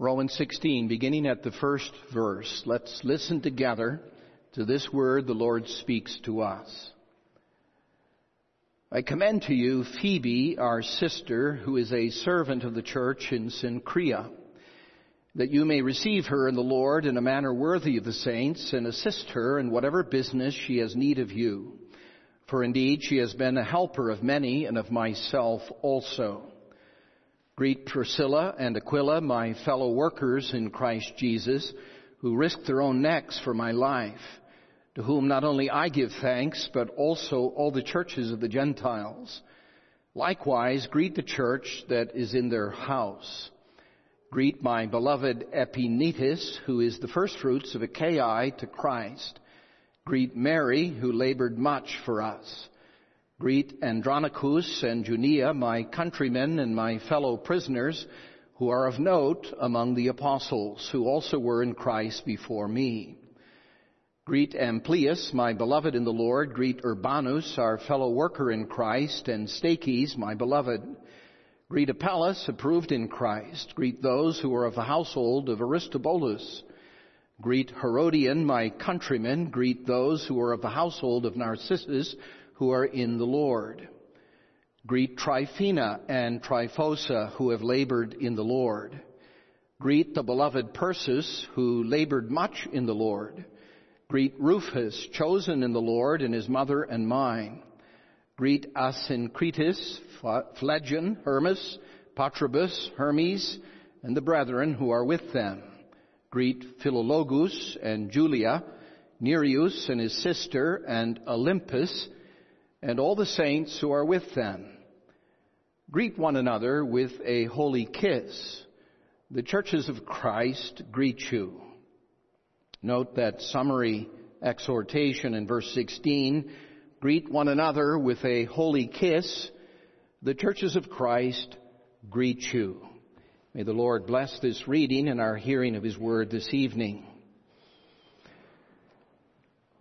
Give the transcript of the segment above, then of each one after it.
Romans 16, beginning at the first verse. Let's listen together to this word the Lord speaks to us. I commend to you Phoebe, our sister, who is a servant of the church in Cenchrea, that you may receive her in the Lord in a manner worthy of the saints and assist her in whatever business she has need of you. For indeed she has been a helper of many and of myself also. Greet Priscilla and Aquila, my fellow workers in Christ Jesus, who risked their own necks for my life, to whom not only I give thanks, but also all the churches of the Gentiles. Likewise, greet the church that is in their house. Greet my beloved Epenetus, who is the firstfruits of Achaia to Christ. Greet Mary, who labored much for us. Greet Andronicus and Junia, my countrymen and my fellow prisoners, who are of note among the apostles, who also were in Christ before me. Greet Amplias, my beloved in the Lord. Greet Urbanus, our fellow worker in Christ, and Stachys, my beloved. Greet Apelles, approved in Christ. Greet those who are of the household of Aristobulus. Greet Herodion, my countrymen. Greet those who are of the household of Narcissus, who are in the Lord. Greet Tryphena and Tryphosa, who have labored in the Lord. Greet the beloved Persis, who labored much in the Lord. Greet Rufus, chosen in the Lord, and his mother and mine. Greet Asyncritus, Phlegon, Hermas, Patrobus, Hermes, and the brethren who are with them. Greet Philologus and Julia, Nereus and his sister, and Olympas, and all the saints who are with them. Greet one another with a holy kiss. The churches of Christ greet you. Note that summary exhortation in verse 16. Greet one another with a holy kiss. The churches of Christ greet you. May the Lord bless this reading and our hearing of His Word this evening.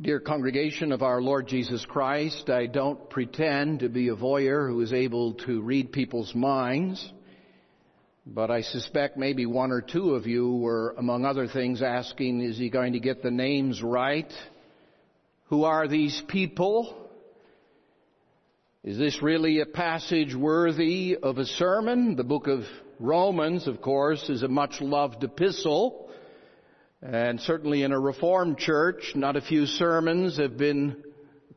Dear congregation of our Lord Jesus Christ, I don't pretend to be a voyeur who is able to read people's minds, but I suspect maybe one or two of you were, among other things, asking, is he going to get the names right? Who are these people? Is this really a passage worthy of a sermon? The book of Romans, of course, is a much loved epistle. And certainly in a Reformed church, not a few sermons have been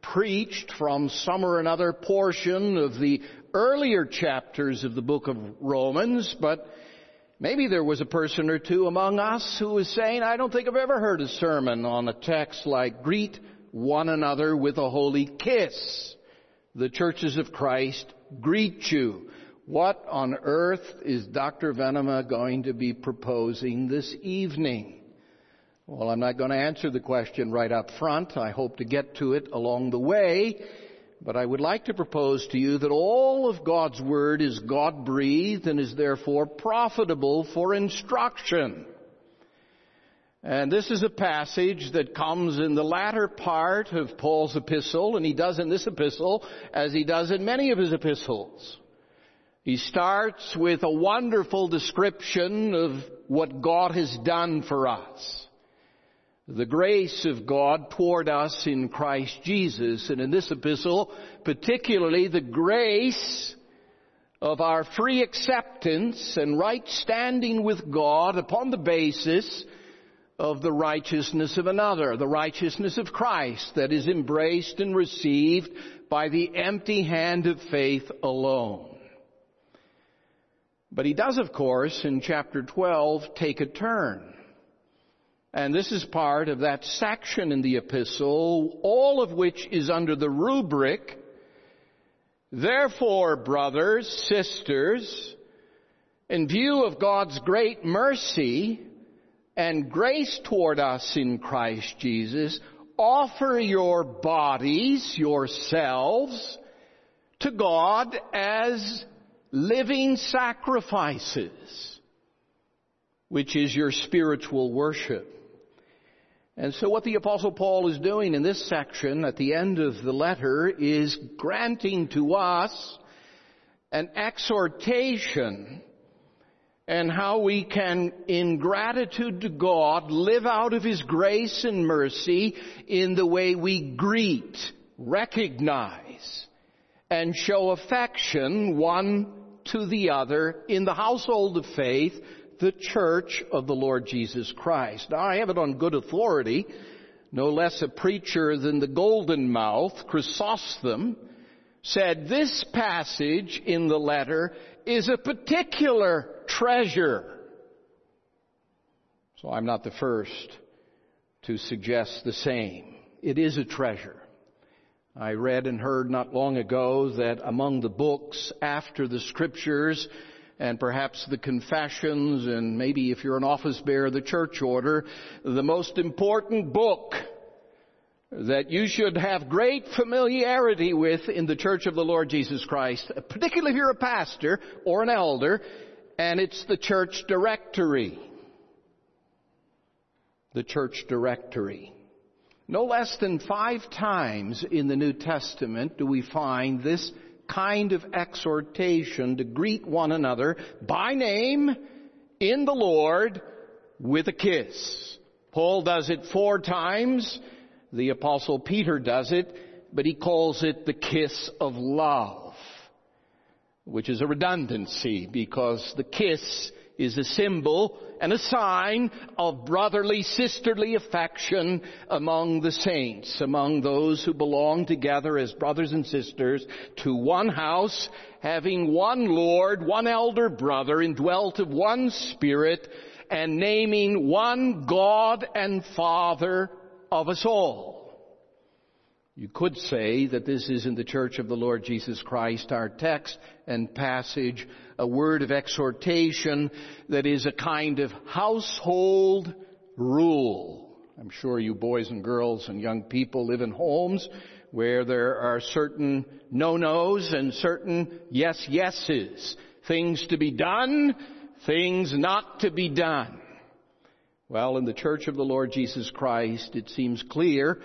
preached from some or another portion of the earlier chapters of the book of Romans, but maybe there was a person or two among us who was saying, I don't think I've ever heard a sermon on a text like greet one another with a holy kiss. The churches of Christ greet you. What on earth is Dr. Venema going to be proposing this evening? Well, I'm not going to answer the question right up front. I hope to get to it along the way. But I would like to propose to you that all of God's Word is God breathed and is therefore profitable for instruction. And this is a passage that comes in the latter part of Paul's epistle, and he does in this epistle as he does in many of his epistles. He starts with a wonderful description of what God has done for us. The grace of God toward us in Christ Jesus. And in this epistle, particularly the grace of our free acceptance and right standing with God upon the basis of the righteousness of another, the righteousness of Christ that is embraced and received by the empty hand of faith alone. But he does, of course, in chapter 12, take a turn. And this is part of that section in the epistle, all of which is under the rubric, Therefore, brothers, sisters, in view of God's great mercy and grace toward us in Christ Jesus, offer your bodies, yourselves, to God as living sacrifices, which is your spiritual worship. And so what the apostle Paul is doing in this section at the end of the letter is granting to us an exhortation and how we can, in gratitude to God, live out of His grace and mercy in the way we greet, recognize, and show affection one to the other in the household of faith, the church of the Lord Jesus Christ. Now I have it on good authority, no less a preacher than the golden mouth, Chrysostom, said this passage in the letter is a particular treasure. So I'm not the first to suggest the same. It is a treasure. I read and heard not long ago that among the books after the scriptures and perhaps the confessions and maybe if you're an office bearer, the church order, the most important book that you should have great familiarity with in the church of the Lord Jesus Christ, particularly if you're a pastor or an elder, and it's the church directory. The church directory. No less than five times in the New Testament do we find this kind of exhortation to greet one another by name in the Lord with a kiss. Paul does it four times the apostle Peter does it, but he calls it the kiss of love, which is a redundancy because the kiss is a symbol and a sign of brotherly, sisterly affection among the saints, among those who belong together as brothers and sisters to one house, having one Lord, one elder brother, indwelt of one Spirit, and naming one God and Father of us all. You could say that this is in the church of the Lord Jesus Christ, our text and passage, a word of exhortation that is a kind of household rule. I'm sure you boys and girls and young people live in homes where there are certain no-nos and certain yes-yeses. Things to be done, things not to be done. Well, in the church of the Lord Jesus Christ, it seems clear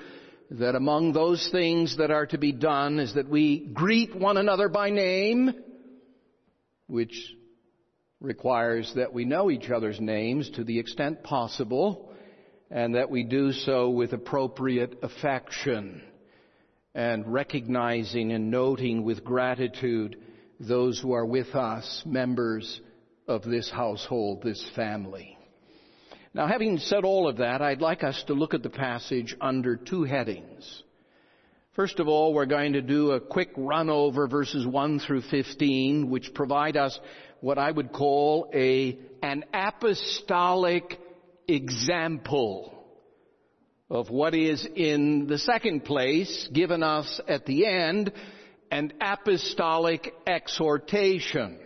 that among those things that are to be done is that we greet one another by name, which requires that we know each other's names to the extent possible, and that we do so with appropriate affection, and recognizing and noting with gratitude those who are with us, members of this household, this family. Now, having said all of that, I'd like us to look at the passage under two headings. First of all, we're going to do a quick run over verses 1 through 15, which provide us what I would call a, an apostolic example of what is in the second place given us at the end, an apostolic exhortation.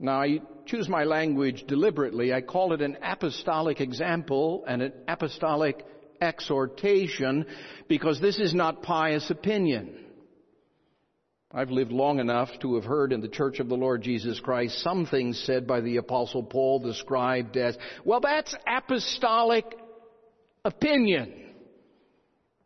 Now, choose my language deliberately. I call it an apostolic example and an apostolic exhortation because this is not pious opinion. I've lived long enough to have heard in the Church of the Lord Jesus Christ some things said by the Apostle Paul described as, well, that's apostolic opinion.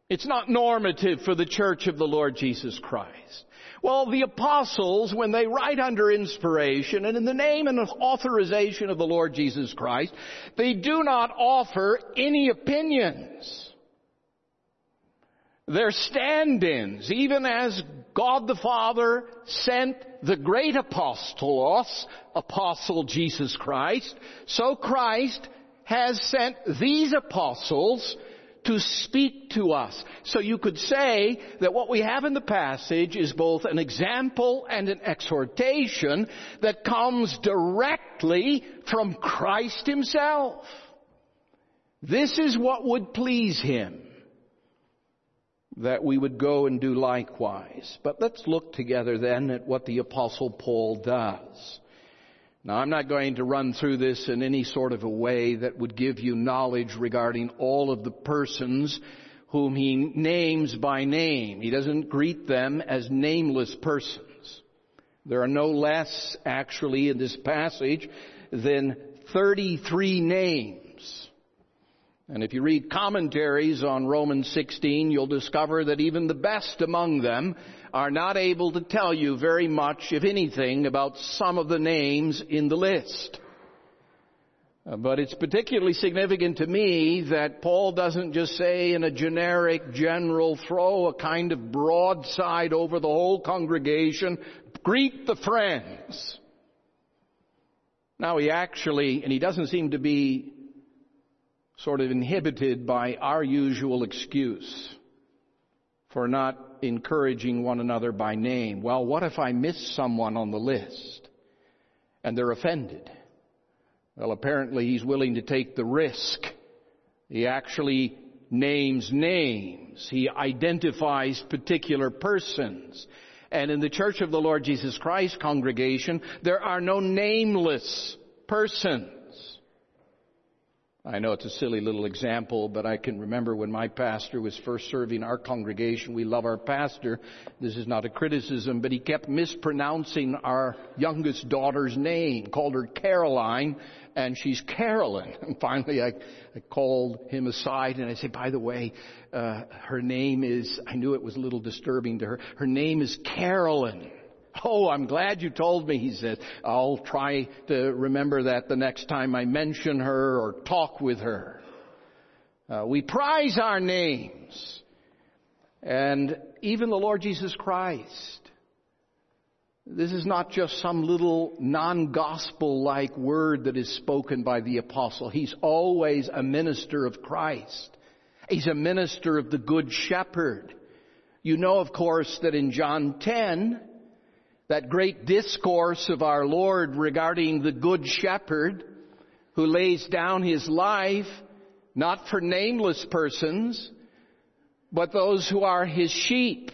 It's not normative for the Church of the Lord Jesus Christ. Well, the apostles, when they write under inspiration and in the name and authorization of the Lord Jesus Christ, they do not offer any opinions. They're stand-ins, even as God the Father sent the great apostolos, apostle Jesus Christ, so Christ has sent these apostles to speak to us. So you could say that what we have in the passage is both an example and an exhortation that comes directly from Christ himself. This is what would please him. That we would go and do likewise. But let's look together then at what the apostle Paul does. Now I'm not going to run through this in any sort of a way that would give you knowledge regarding all of the persons whom he names by name. He doesn't greet them as nameless persons. There are no less actually in this passage than 33 names. And if you read commentaries on Romans 16, you'll discover that even the best among them are not able to tell you very much, if anything, about some of the names in the list. Uh, but it's particularly significant to me that Paul doesn't just say in a generic, general throw a kind of broadside over the whole congregation, greet the friends. Now he actually, and he doesn't seem to be sort of inhibited by our usual excuse for not encouraging one another by name. Well, what if I miss someone on the list and they're offended? Well, apparently he's willing to take the risk. He actually names names. He identifies particular persons. And in the Church of the Lord Jesus Christ congregation, there are no nameless persons. I know it's a silly little example, but I can remember when my pastor was first serving our congregation. We love our pastor. This is not a criticism, but he kept mispronouncing our youngest daughter's name, called her Caroline, and she's Carolyn. And finally I, I called him aside and I said, by the way, uh, her name is, I knew it was a little disturbing to her, her name is Carolyn. Oh, I'm glad you told me, he said. I'll try to remember that the next time I mention her or talk with her. Uh, we prize our names. And even the Lord Jesus Christ. This is not just some little non-gospel like word that is spoken by the apostle. He's always a minister of Christ. He's a minister of the Good Shepherd. You know, of course, that in John 10, that great discourse of our Lord regarding the Good Shepherd who lays down his life not for nameless persons, but those who are his sheep.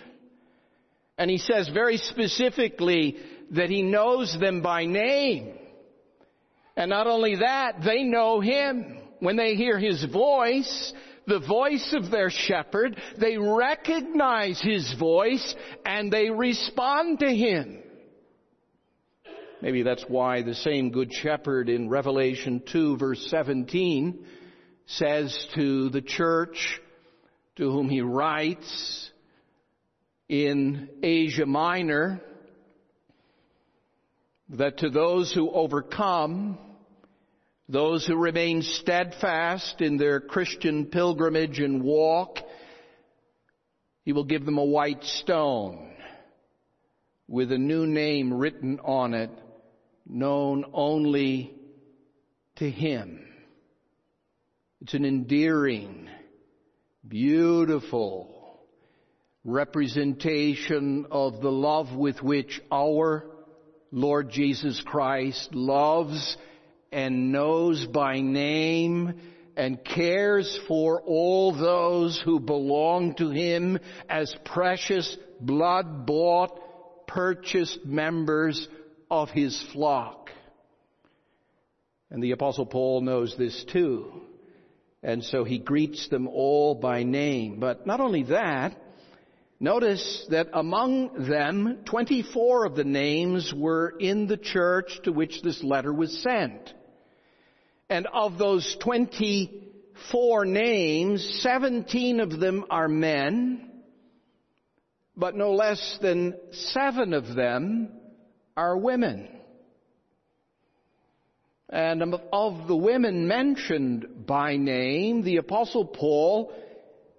And he says very specifically that he knows them by name. And not only that, they know him. When they hear his voice, the voice of their shepherd, they recognize his voice and they respond to him. Maybe that's why the same Good Shepherd in Revelation 2 verse 17 says to the church to whom he writes in Asia Minor that to those who overcome, those who remain steadfast in their Christian pilgrimage and walk, he will give them a white stone with a new name written on it known only to Him. It's an endearing, beautiful representation of the love with which our Lord Jesus Christ loves and knows by name and cares for all those who belong to Him as precious blood bought, purchased members of his flock. And the apostle Paul knows this too. And so he greets them all by name. But not only that, notice that among them, 24 of the names were in the church to which this letter was sent. And of those 24 names, 17 of them are men, but no less than seven of them are women. And of the women mentioned by name, the apostle Paul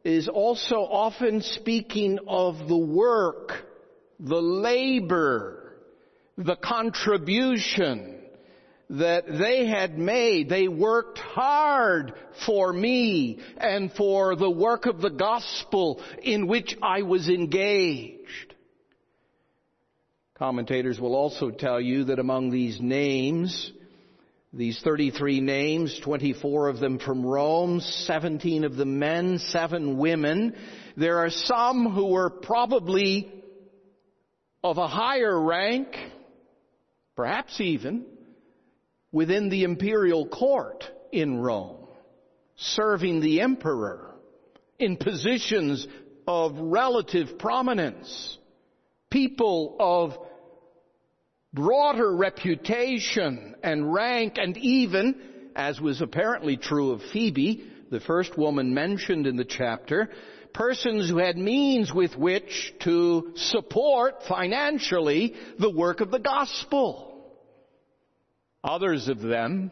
is also often speaking of the work, the labor, the contribution that they had made. They worked hard for me and for the work of the gospel in which I was engaged. Commentators will also tell you that among these names, these 33 names, 24 of them from Rome, 17 of the men, 7 women, there are some who were probably of a higher rank, perhaps even, within the imperial court in Rome, serving the emperor in positions of relative prominence, people of broader reputation and rank and even, as was apparently true of Phoebe, the first woman mentioned in the chapter, persons who had means with which to support financially the work of the gospel. Others of them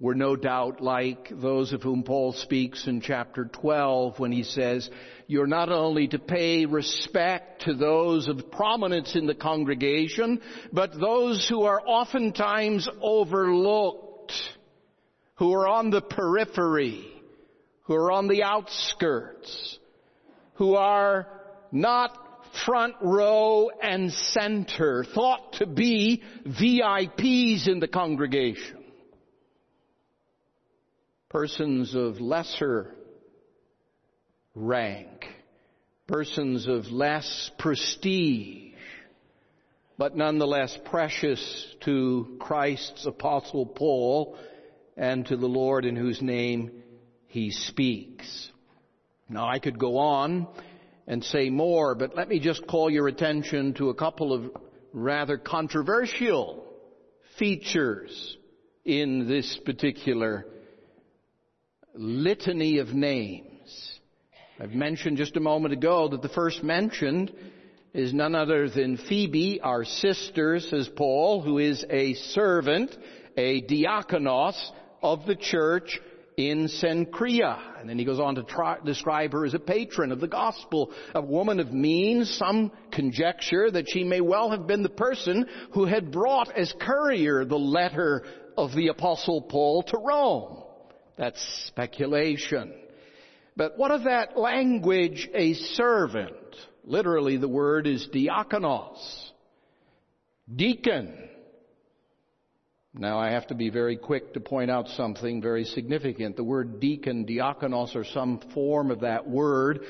were no doubt like those of whom Paul speaks in chapter 12 when he says, you're not only to pay respect to those of prominence in the congregation, but those who are oftentimes overlooked, who are on the periphery, who are on the outskirts, who are not front row and center, thought to be VIPs in the congregation persons of lesser rank, persons of less prestige, but nonetheless precious to Christ's apostle Paul and to the Lord in whose name he speaks. Now I could go on and say more, but let me just call your attention to a couple of rather controversial features in this particular litany of names. I've mentioned just a moment ago that the first mentioned is none other than Phoebe, our sister, says Paul, who is a servant, a diakonos of the church in Cenchrea. And then he goes on to try, describe her as a patron of the gospel, a woman of means, some conjecture that she may well have been the person who had brought as courier the letter of the apostle Paul to Rome. That's speculation. But what of that language, a servant? Literally the word is diakonos. Deacon. Now I have to be very quick to point out something very significant. The word deacon, diakonos, or some form of that word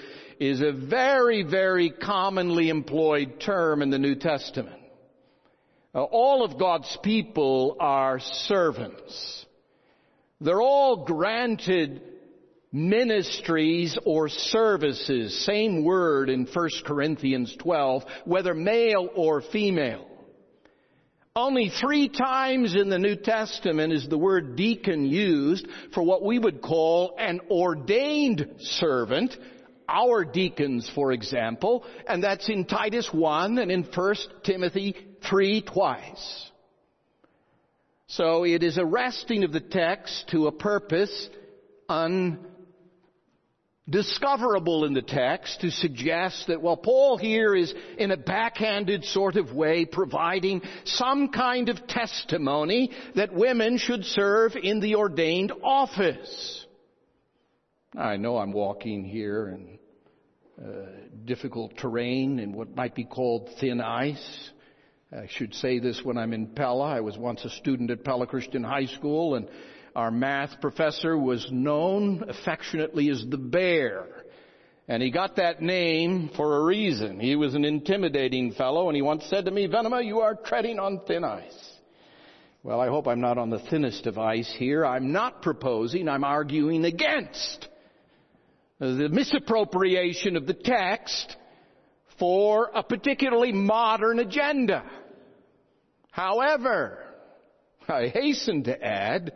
is a very, very commonly employed term in the New Testament. All of God's people are servants. They're all granted ministries or services, same word in 1 Corinthians 12, whether male or female. Only three times in the New Testament is the word deacon used for what we would call an ordained servant, our deacons, for example, and that's in Titus 1 and in 1 Timothy 3 twice. So it is arresting of the text to a purpose undiscoverable in the text to suggest that, well, Paul here is in a backhanded sort of way providing some kind of testimony that women should serve in the ordained office. I know I'm walking here in uh, difficult terrain in what might be called thin ice. I should say this when I'm in Pella. I was once a student at Pella Christian High School and our math professor was known affectionately as the bear. And he got that name for a reason. He was an intimidating fellow and he once said to me, Venema, you are treading on thin ice. Well, I hope I'm not on the thinnest of ice here. I'm not proposing, I'm arguing against the misappropriation of the text for a particularly modern agenda. However, I hasten to add,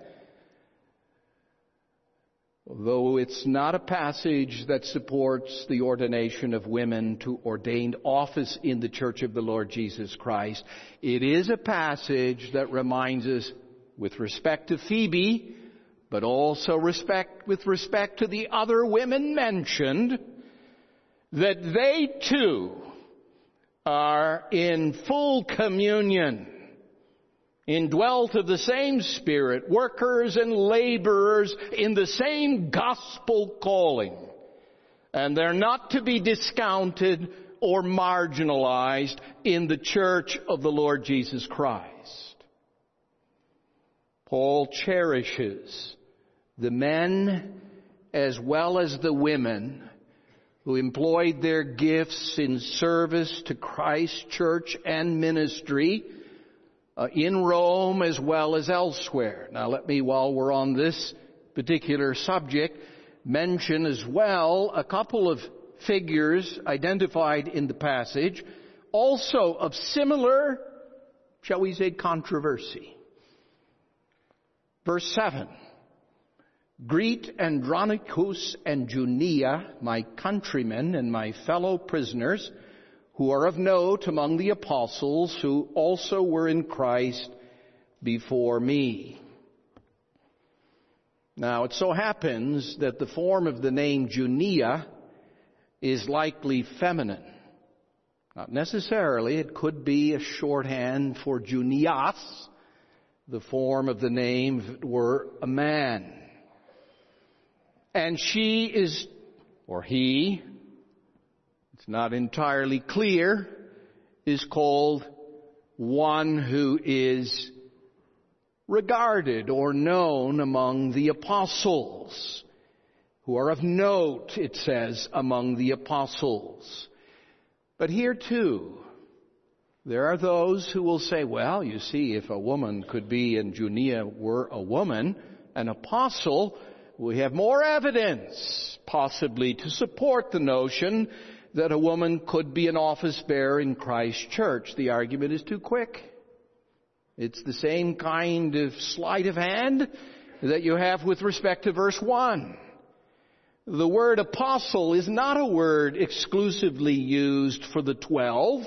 though it's not a passage that supports the ordination of women to ordained office in the Church of the Lord Jesus Christ, it is a passage that reminds us, with respect to Phoebe, but also respect, with respect to the other women mentioned, that they too are in full communion indwelt of the same Spirit, workers and laborers in the same gospel calling. And they're not to be discounted or marginalized in the church of the Lord Jesus Christ. Paul cherishes the men as well as the women who employed their gifts in service to Christ's church and ministry uh, in Rome as well as elsewhere. Now let me, while we're on this particular subject, mention as well a couple of figures identified in the passage, also of similar, shall we say, controversy. Verse 7. Greet Andronicus and Junia, my countrymen and my fellow prisoners, who are of note among the apostles, who also were in Christ before me. Now, it so happens that the form of the name Junia is likely feminine. Not necessarily. It could be a shorthand for Junias, the form of the name if it were a man. And she is, or he, it's not entirely clear, is called one who is regarded or known among the apostles, who are of note, it says, among the apostles. But here too, there are those who will say, well, you see, if a woman could be, and Junia were a woman, an apostle, we have more evidence, possibly, to support the notion that a woman could be an office bearer in Christ's church. The argument is too quick. It's the same kind of sleight of hand that you have with respect to verse 1. The word apostle is not a word exclusively used for the twelve.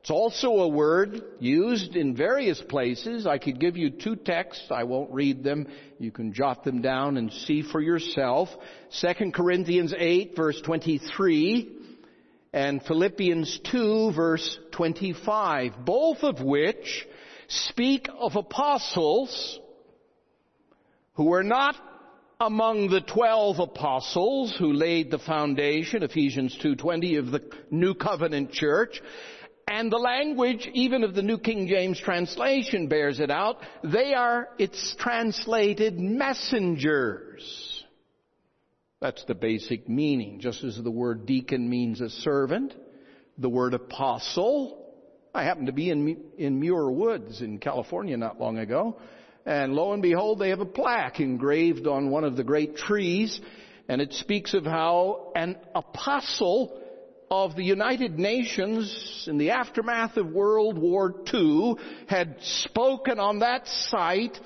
It's also a word used in various places. I could give you two texts. I won't read them. You can jot them down and see for yourself. 2 Corinthians 8 verse 23 and Philippians 2 verse 25, both of which speak of apostles who were not among the twelve apostles who laid the foundation, Ephesians 2.20, of the New Covenant Church, and the language, even of the New King James translation bears it out. They are, it's translated messengers. That's the basic meaning. Just as the word deacon means a servant, the word apostle, I happened to be in, in Muir Woods in California not long ago, and lo and behold, they have a plaque engraved on one of the great trees, and it speaks of how an apostle of the United Nations in the aftermath of World War II had spoken on that site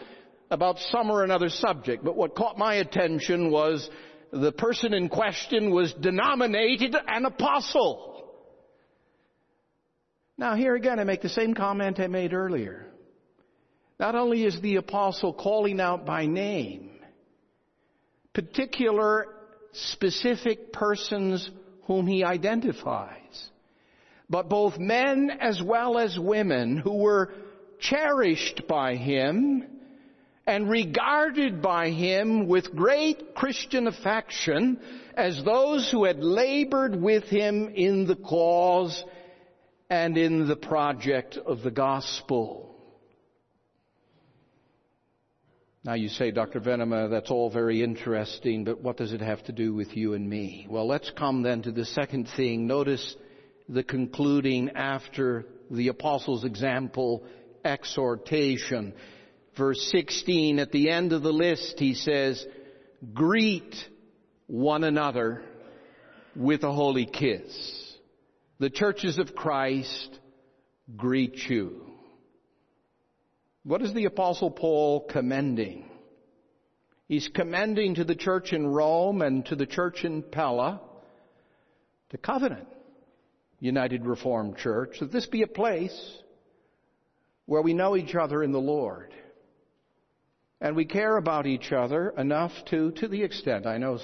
about some or another subject. But what caught my attention was the person in question was denominated an apostle. Now here again I make the same comment I made earlier. Not only is the apostle calling out by name, particular specific persons whom he identifies. But both men as well as women who were cherished by him and regarded by him with great Christian affection as those who had labored with him in the cause and in the project of the gospel. Now you say, Dr. Venema, that's all very interesting, but what does it have to do with you and me? Well, let's come then to the second thing. Notice the concluding after the apostles' example exhortation. Verse 16, at the end of the list, he says, greet one another with a holy kiss. The churches of Christ greet you. What is the apostle Paul commending? He's commending to the church in Rome and to the church in Pella the covenant, United Reformed Church, that this be a place where we know each other in the Lord. And we care about each other enough to, to the extent, I know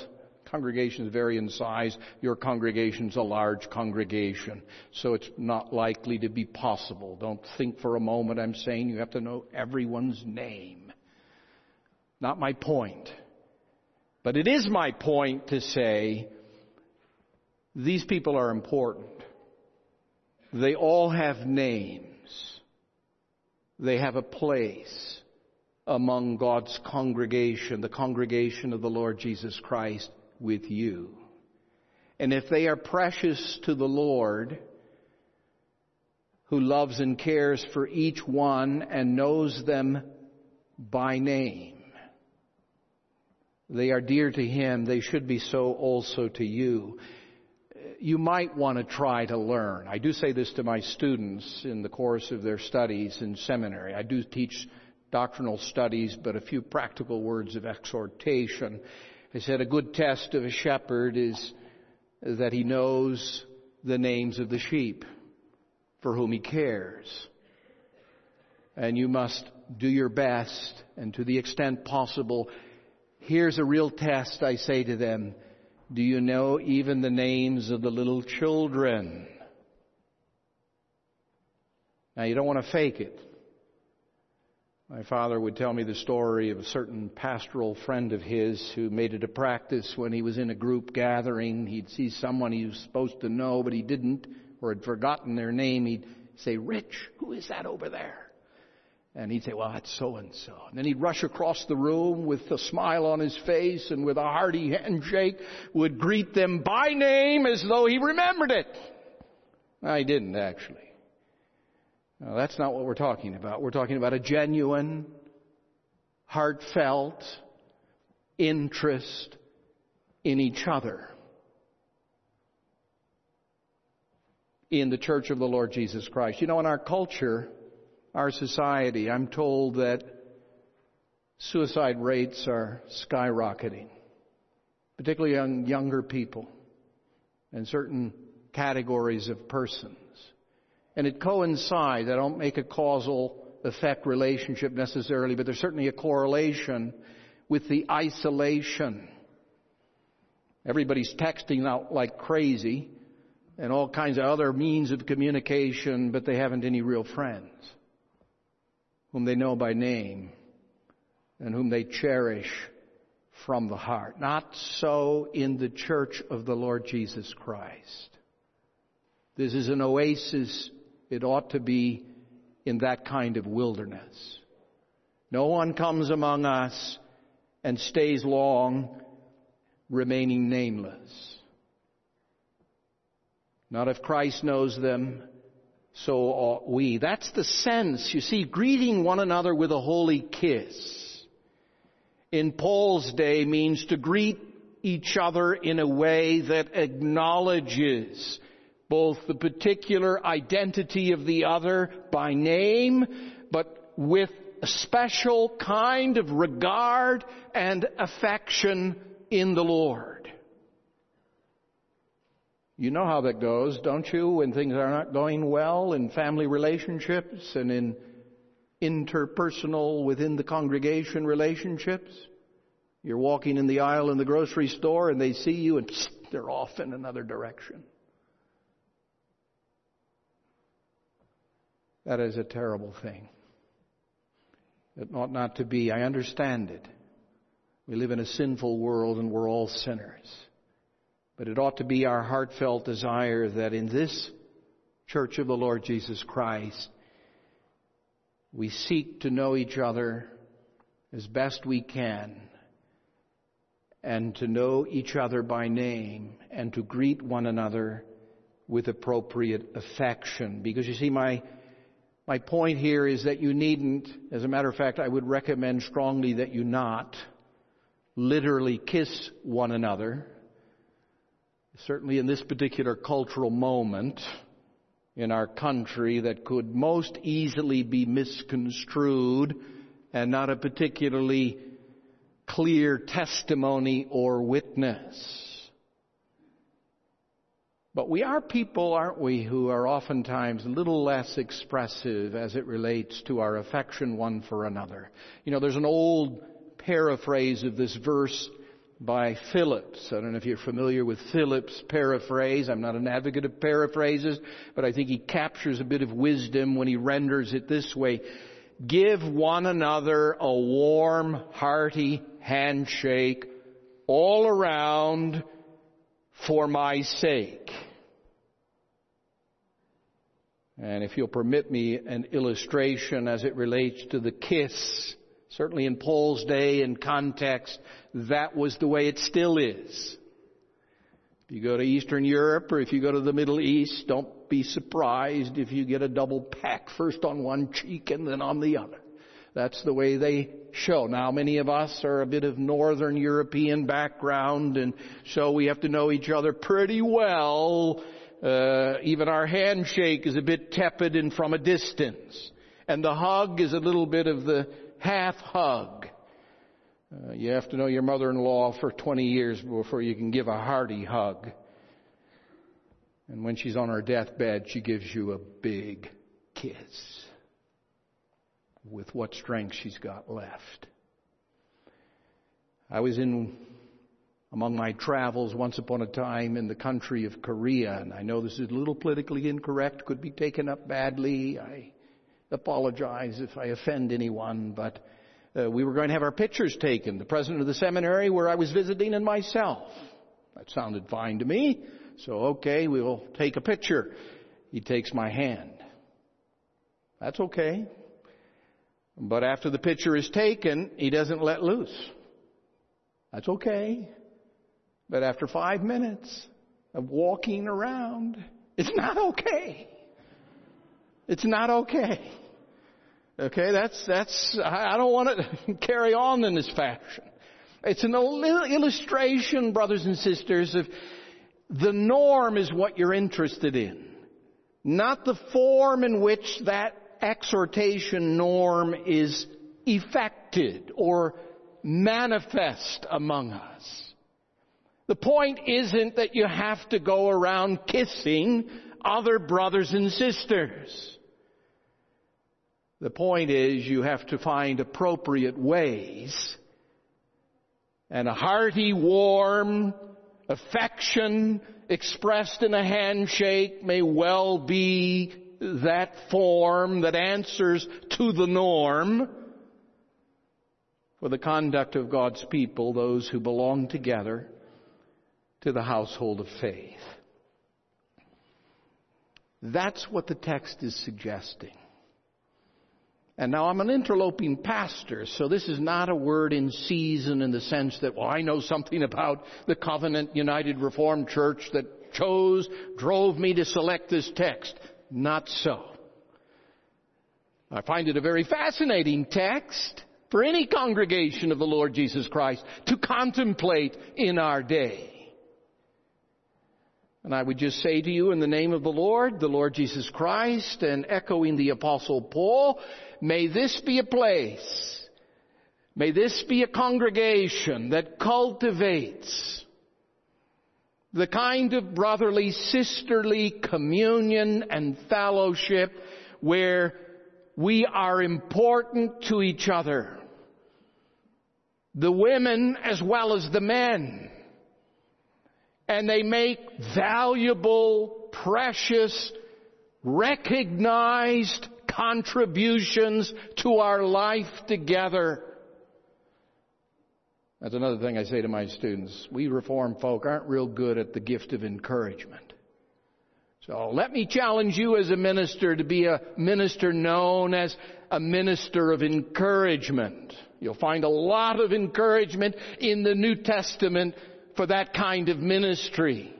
Congregations vary in size. Your congregation's a large congregation, so it's not likely to be possible. Don't think for a moment I'm saying you have to know everyone's name. Not my point. But it is my point to say these people are important. They all have names. They have a place among God's congregation, the congregation of the Lord Jesus Christ with you. And if they are precious to the Lord, who loves and cares for each one and knows them by name, they are dear to Him. They should be so also to you. You might want to try to learn. I do say this to my students in the course of their studies in seminary. I do teach doctrinal studies, but a few practical words of exhortation. I said a good test of a shepherd is that he knows the names of the sheep for whom he cares. And you must do your best and to the extent possible, here's a real test I say to them. Do you know even the names of the little children? Now you don't want to fake it. My father would tell me the story of a certain pastoral friend of his who made it a practice when he was in a group gathering. He'd see someone he was supposed to know, but he didn't, or had forgotten their name. He'd say, Rich, who is that over there? And he'd say, well, that's so and so. And then he'd rush across the room with a smile on his face and with a hearty handshake would greet them by name as though he remembered it. I didn't actually. No, that's not what we're talking about. We're talking about a genuine, heartfelt interest in each other. In the church of the Lord Jesus Christ. You know, in our culture, our society, I'm told that suicide rates are skyrocketing, particularly among younger people and certain categories of persons. And it coincides. I don't make a causal effect relationship necessarily, but there's certainly a correlation with the isolation. Everybody's texting out like crazy and all kinds of other means of communication, but they haven't any real friends whom they know by name and whom they cherish from the heart. Not so in the church of the Lord Jesus Christ. This is an oasis it ought to be in that kind of wilderness. No one comes among us and stays long remaining nameless. Not if Christ knows them, so ought we. That's the sense, you see, greeting one another with a holy kiss. In Paul's day means to greet each other in a way that acknowledges both the particular identity of the other by name, but with a special kind of regard and affection in the Lord. You know how that goes, don't you, when things are not going well in family relationships and in interpersonal within the congregation relationships? You're walking in the aisle in the grocery store and they see you and they're off in another direction. That is a terrible thing. It ought not to be. I understand it. We live in a sinful world and we're all sinners. But it ought to be our heartfelt desire that in this church of the Lord Jesus Christ, we seek to know each other as best we can and to know each other by name and to greet one another with appropriate affection. Because you see, my my point here is that you needn't, as a matter of fact, I would recommend strongly that you not literally kiss one another. Certainly in this particular cultural moment in our country that could most easily be misconstrued and not a particularly clear testimony or witness. But we are people, aren't we, who are oftentimes a little less expressive as it relates to our affection one for another. You know, there's an old paraphrase of this verse by Phillips. I don't know if you're familiar with Phillips' paraphrase. I'm not an advocate of paraphrases, but I think he captures a bit of wisdom when he renders it this way. Give one another a warm, hearty handshake all around for my sake. And if you'll permit me an illustration as it relates to the kiss, certainly in Paul's day and context, that was the way it still is. If you go to Eastern Europe or if you go to the Middle East, don't be surprised if you get a double peck, first on one cheek and then on the other. That's the way they show. Now, many of us are a bit of Northern European background, and so we have to know each other pretty well uh, even our handshake is a bit tepid and from a distance. And the hug is a little bit of the half hug. Uh, you have to know your mother-in-law for 20 years before you can give a hearty hug. And when she's on her deathbed, she gives you a big kiss with what strength she's got left. I was in among my travels once upon a time in the country of Korea, and I know this is a little politically incorrect, could be taken up badly. I apologize if I offend anyone, but uh, we were going to have our pictures taken, the president of the seminary where I was visiting and myself. That sounded fine to me. So, okay, we'll take a picture. He takes my hand. That's okay. But after the picture is taken, he doesn't let loose. That's okay. But after five minutes of walking around, it's not okay. It's not okay. Okay, that's, that's, I don't want to carry on in this fashion. It's an illustration, brothers and sisters, of the norm is what you're interested in. Not the form in which that exhortation norm is effected or manifest among us. The point isn't that you have to go around kissing other brothers and sisters. The point is you have to find appropriate ways and a hearty, warm affection expressed in a handshake may well be that form that answers to the norm for the conduct of God's people, those who belong together to the household of faith. That's what the text is suggesting. And now I'm an interloping pastor, so this is not a word in season in the sense that, well, I know something about the Covenant United Reformed Church that chose, drove me to select this text. Not so. I find it a very fascinating text for any congregation of the Lord Jesus Christ to contemplate in our day. And I would just say to you in the name of the Lord, the Lord Jesus Christ, and echoing the apostle Paul, may this be a place, may this be a congregation that cultivates the kind of brotherly, sisterly communion and fellowship where we are important to each other. The women as well as the men and they make valuable, precious, recognized contributions to our life together. That's another thing I say to my students. We reform folk aren't real good at the gift of encouragement. So let me challenge you as a minister to be a minister known as a minister of encouragement. You'll find a lot of encouragement in the New Testament for that kind of ministry.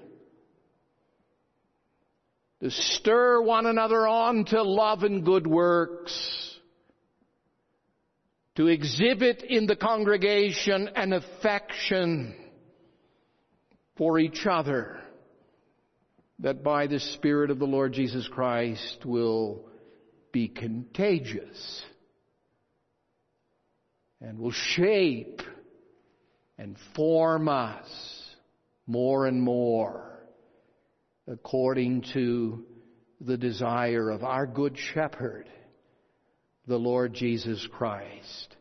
To stir one another on to love and good works. To exhibit in the congregation an affection for each other that by the Spirit of the Lord Jesus Christ will be contagious and will shape and form us more and more according to the desire of our good shepherd, the Lord Jesus Christ,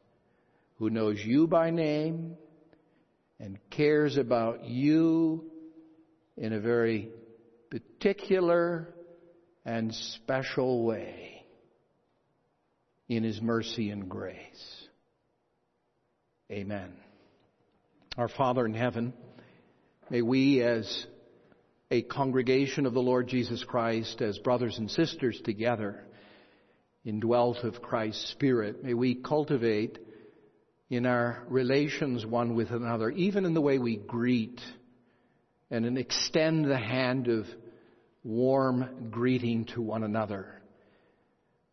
who knows you by name and cares about you in a very particular and special way in His mercy and grace. Amen. Our Father in heaven, may we as a congregation of the Lord Jesus Christ, as brothers and sisters together, indwelt of Christ's Spirit, may we cultivate in our relations one with another, even in the way we greet and extend the hand of warm greeting to one another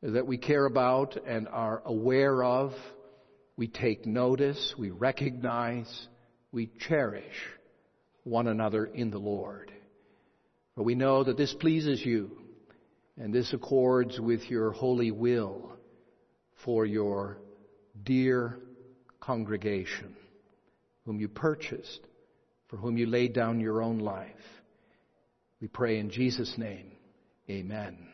that we care about and are aware of, we take notice, we recognize, we cherish one another in the Lord. For we know that this pleases you and this accords with your holy will for your dear congregation, whom you purchased, for whom you laid down your own life. We pray in Jesus' name. Amen.